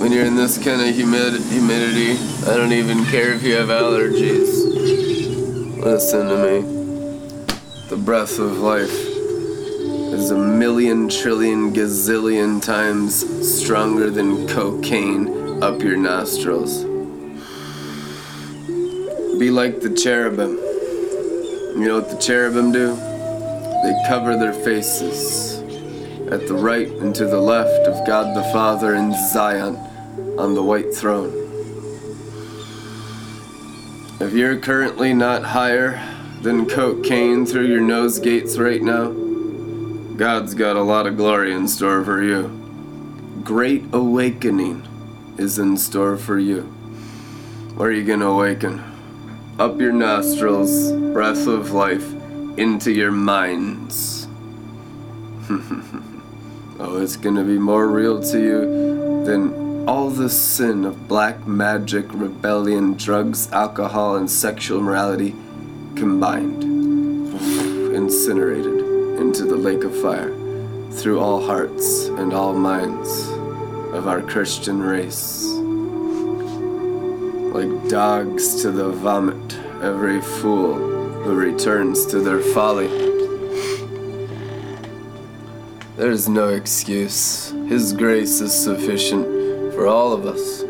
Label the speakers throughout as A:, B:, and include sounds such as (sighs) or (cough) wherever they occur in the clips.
A: When you're in this kind of humid- humidity, I don't even care if you have allergies. Listen to me. The breath of life is a million trillion gazillion times stronger than cocaine up your nostrils. Be like the cherubim. You know what the cherubim do? They cover their faces at the right and to the left of God the Father in Zion on the white throne. If you're currently not higher than cocaine through your nose gates right now, God's got a lot of glory in store for you. Great awakening is in store for you. Where are you going to awaken? Up your nostrils, breath of life, into your minds. (laughs) oh, it's going to be more real to you than all the sin of black magic, rebellion, drugs, alcohol, and sexual morality combined, (sighs) incinerated into the lake of fire through all hearts and all minds of our Christian race. Like dogs to the vomit, every fool who returns to their folly. There's no excuse. His grace is sufficient for all of us.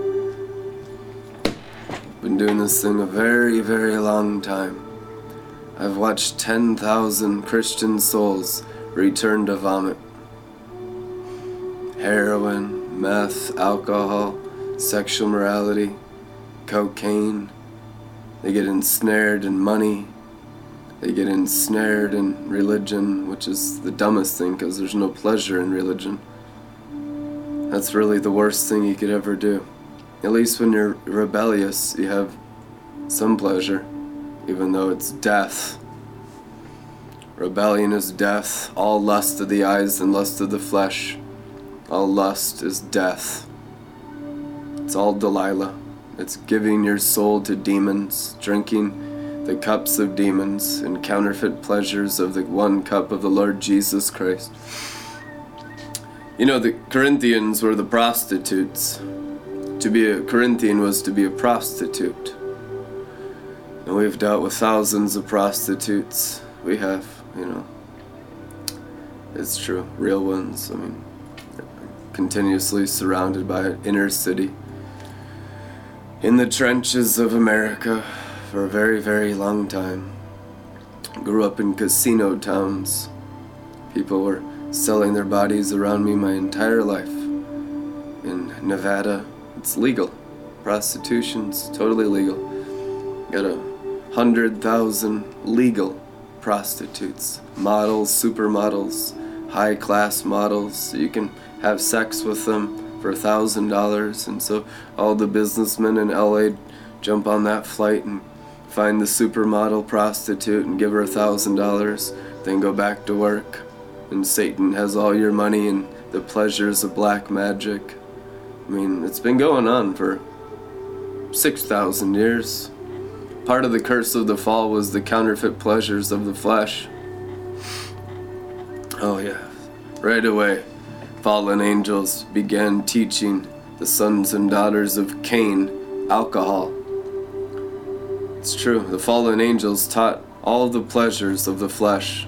A: Been doing this thing a very, very long time. I've watched 10,000 Christian souls return to vomit. Heroin, meth, alcohol, sexual morality, cocaine. They get ensnared in money. They get ensnared in religion, which is the dumbest thing because there's no pleasure in religion. That's really the worst thing you could ever do. At least when you're rebellious, you have some pleasure, even though it's death. Rebellion is death. All lust of the eyes and lust of the flesh. All lust is death. It's all Delilah. It's giving your soul to demons, drinking the cups of demons and counterfeit pleasures of the one cup of the Lord Jesus Christ. You know, the Corinthians were the prostitutes. To be a Corinthian was to be a prostitute. And we've dealt with thousands of prostitutes. We have, you know. It's true, real ones. I mean, continuously surrounded by an inner city. In the trenches of America for a very, very long time. Grew up in casino towns. People were selling their bodies around me my entire life. In Nevada, it's legal. Prostitution's totally legal. Got a hundred thousand legal prostitutes, models, supermodels, high class models. You can have sex with them for a thousand dollars, and so all the businessmen in LA jump on that flight and find the supermodel prostitute and give her a thousand dollars, then go back to work. And Satan has all your money and the pleasures of black magic. I mean, it's been going on for 6,000 years. Part of the curse of the fall was the counterfeit pleasures of the flesh. Oh, yeah. Right away, fallen angels began teaching the sons and daughters of Cain alcohol. It's true, the fallen angels taught all the pleasures of the flesh,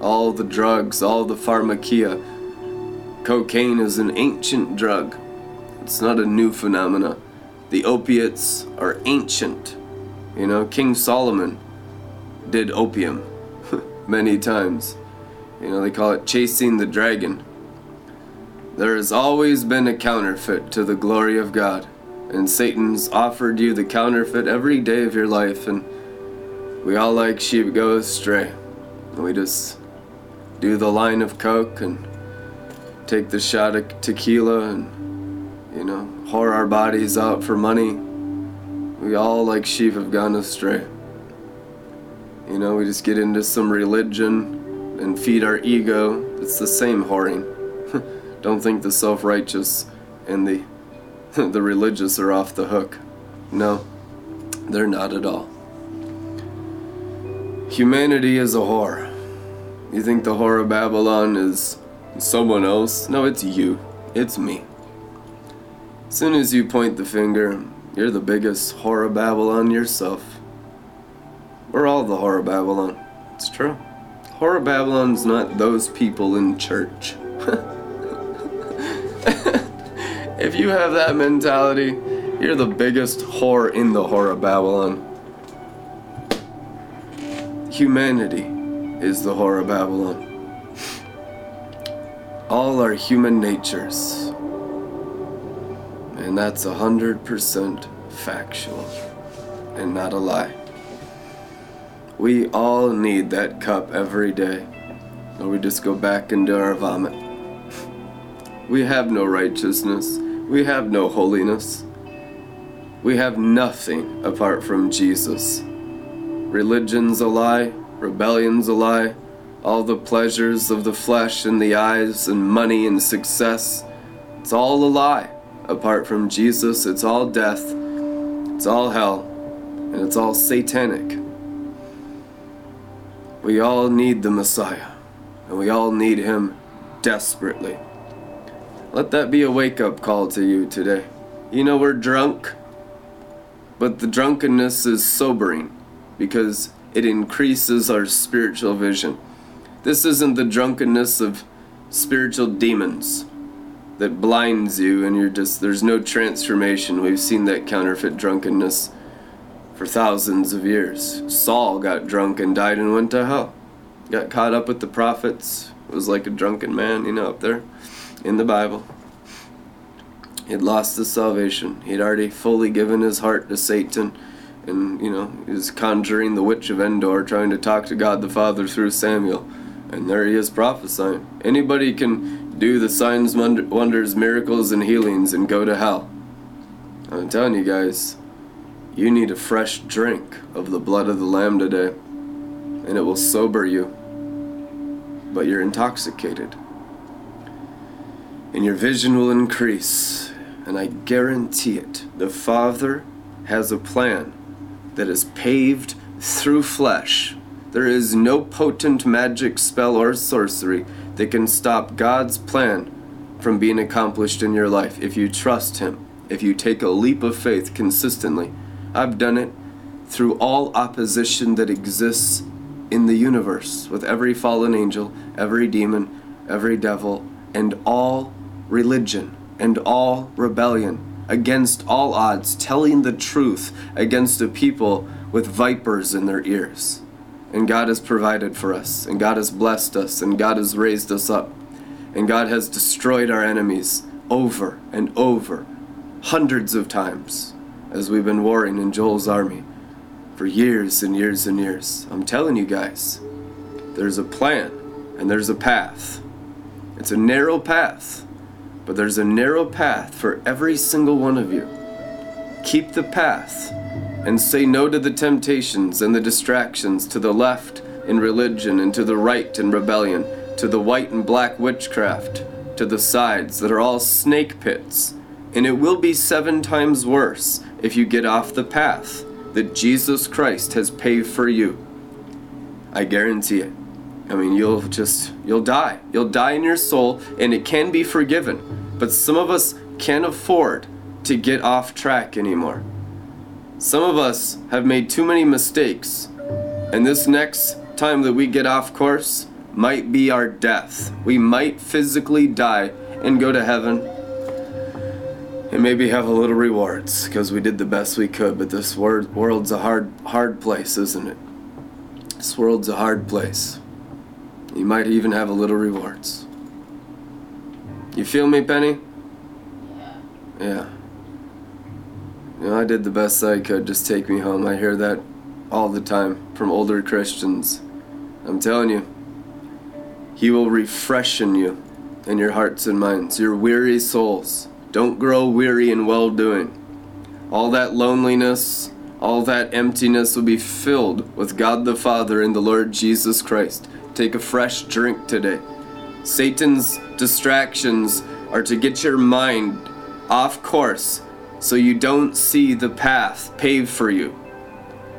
A: all the drugs, all the pharmakeia. Cocaine is an ancient drug. It's not a new phenomena. The opiates are ancient. You know, King Solomon did opium (laughs) many times. You know, they call it chasing the dragon. There has always been a counterfeit to the glory of God, and Satan's offered you the counterfeit every day of your life, and we all like sheep go astray. And we just do the line of coke and take the shot of tequila and, you know, whore our bodies out for money. We all, like sheep, have gone astray. You know, we just get into some religion and feed our ego. It's the same whoring. (laughs) Don't think the self righteous and the, (laughs) the religious are off the hook. No, they're not at all. Humanity is a whore. You think the horror Babylon is someone else? No, it's you. It's me. As soon as you point the finger, you're the biggest horror Babylon yourself. We're all the horror Babylon. It's true. Horror Babylon's not those people in church. (laughs) if you have that mentality, you're the biggest whore in the horror Babylon. Humanity is the horror Babylon. All our human natures. And that's a hundred percent factual and not a lie. We all need that cup every day, or we just go back into our vomit. We have no righteousness. We have no holiness. We have nothing apart from Jesus. Religion's a lie, rebellion's a lie, all the pleasures of the flesh and the eyes and money and success, it's all a lie. Apart from Jesus, it's all death, it's all hell, and it's all satanic. We all need the Messiah, and we all need Him desperately. Let that be a wake up call to you today. You know, we're drunk, but the drunkenness is sobering because it increases our spiritual vision. This isn't the drunkenness of spiritual demons that blinds you and you're just, there's no transformation. We've seen that counterfeit drunkenness for thousands of years. Saul got drunk and died and went to hell. Got caught up with the prophets. Was like a drunken man, you know, up there in the Bible. He'd lost his salvation. He'd already fully given his heart to Satan and, you know, is conjuring the witch of Endor, trying to talk to God the Father through Samuel. And there he is prophesying. Anybody can do the signs, wonders, miracles, and healings and go to hell. I'm telling you guys, you need a fresh drink of the blood of the Lamb today, and it will sober you. But you're intoxicated. And your vision will increase, and I guarantee it. The Father has a plan that is paved through flesh. There is no potent magic spell or sorcery that can stop God's plan from being accomplished in your life if you trust Him, if you take a leap of faith consistently I've done it through all opposition that exists in the universe with every fallen angel, every demon, every devil, and all religion and all rebellion against all odds, telling the truth against a people with vipers in their ears. And God has provided for us, and God has blessed us, and God has raised us up, and God has destroyed our enemies over and over, hundreds of times as we've been warring in Joel's army for years and years and years. I'm telling you guys, there's a plan and there's a path. It's a narrow path, but there's a narrow path for every single one of you. Keep the path and say no to the temptations and the distractions to the left in religion and to the right in rebellion, to the white and black witchcraft, to the sides that are all snake pits. And it will be seven times worse if you get off the path that Jesus Christ has paved for you. I guarantee it. I mean, you'll just, you'll die. You'll die in your soul, and it can be forgiven. But some of us can't afford to get off track anymore. Some of us have made too many mistakes, and this next time that we get off course might be our death. We might physically die and go to heaven and maybe have a little rewards because we did the best we could. But this wor- world's a hard, hard place, isn't it? This world's a hard place. You might even have a little rewards. You feel me, Penny? Yeah. Yeah. You know, I did the best I could. Just take me home. I hear that all the time from older Christians. I'm telling you, He will refreshen you in your hearts and minds, your weary souls. Don't grow weary in well doing. All that loneliness, all that emptiness will be filled with God the Father and the Lord Jesus Christ. Take a fresh drink today. Satan's distractions are to get your mind off course so you don't see the path paved for you.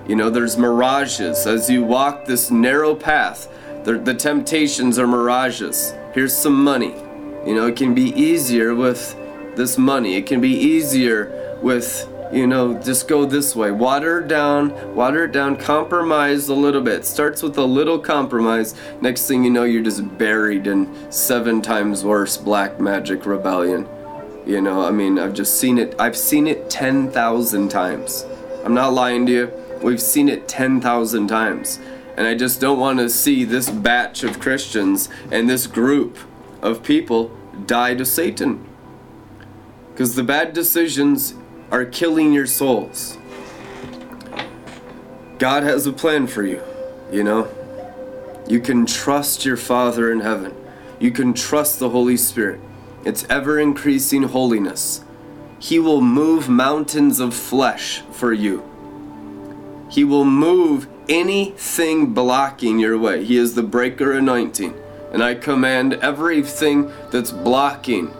A: You know, there's mirages. As you walk this narrow path, the temptations are mirages. Here's some money. You know, it can be easier with this money. It can be easier with you know, just go this way. Water it down, water it down, compromise a little bit. Starts with a little compromise. Next thing you know, you're just buried in seven times worse black magic rebellion. You know, I mean, I've just seen it. I've seen it 10,000 times. I'm not lying to you. We've seen it 10,000 times. And I just don't want to see this batch of Christians and this group of people die to Satan. Because the bad decisions are killing your souls. God has a plan for you, you know? You can trust your Father in heaven. You can trust the Holy Spirit. It's ever increasing holiness. He will move mountains of flesh for you. He will move anything blocking your way. He is the breaker anointing. And I command everything that's blocking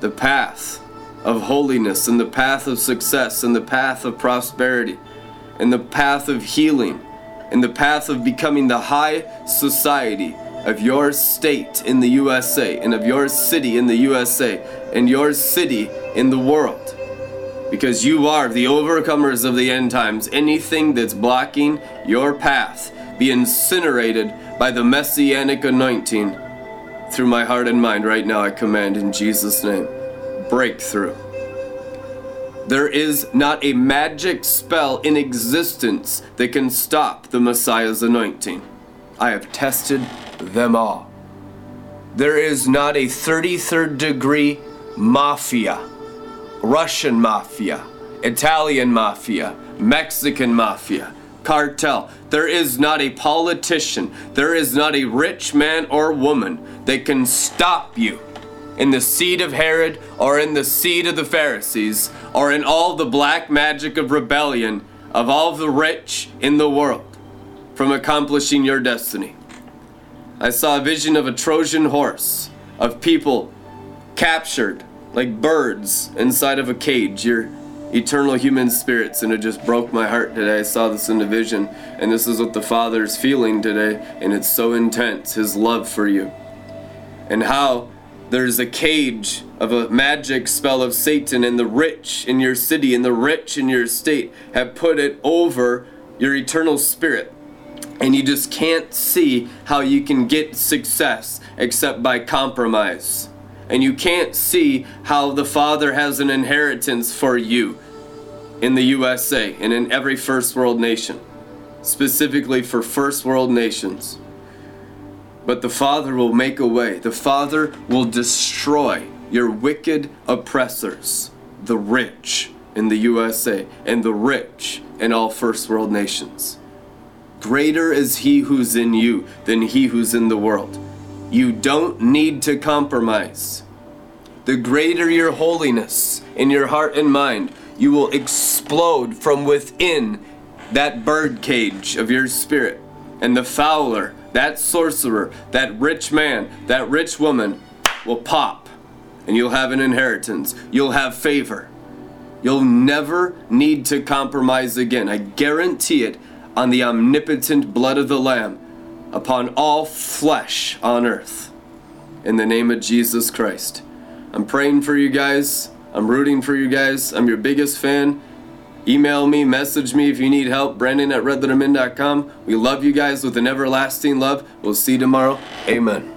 A: the path of holiness and the path of success and the path of prosperity and the path of healing and the path of becoming the high society of your state in the USA and of your city in the USA and your city in the world. Because you are the overcomers of the end times. Anything that's blocking your path be incinerated by the messianic anointing through my heart and mind right now. I command in Jesus' name breakthrough. There is not a magic spell in existence that can stop the Messiah's anointing. I have tested them all. There is not a 33rd degree mafia, Russian mafia, Italian mafia, Mexican mafia, cartel. There is not a politician, there is not a rich man or woman that can stop you in the seed of Herod or in the seed of the Pharisees or in all the black magic of rebellion of all the rich in the world from accomplishing your destiny. I saw a vision of a Trojan horse, of people captured like birds inside of a cage, your eternal human spirits, and it just broke my heart today. I saw this in a vision, and this is what the Father's feeling today, and it's so intense his love for you. And how there's a cage of a magic spell of Satan, and the rich in your city and the rich in your state have put it over your eternal spirit. And you just can't see how you can get success except by compromise. And you can't see how the Father has an inheritance for you in the USA and in every first world nation, specifically for first world nations. But the Father will make a way. The Father will destroy your wicked oppressors, the rich in the USA and the rich in all first world nations. Greater is he who's in you than he who's in the world. You don't need to compromise. The greater your holiness in your heart and mind, you will explode from within that birdcage of your spirit. And the fowler that sorcerer, that rich man, that rich woman will pop and you'll have an inheritance. You'll have favor. You'll never need to compromise again. I guarantee it on the omnipotent blood of the Lamb upon all flesh on earth. In the name of Jesus Christ. I'm praying for you guys. I'm rooting for you guys. I'm your biggest fan. Email me, message me if you need help. Brandon at redlettermin.com. We love you guys with an everlasting love. We'll see you tomorrow. Amen.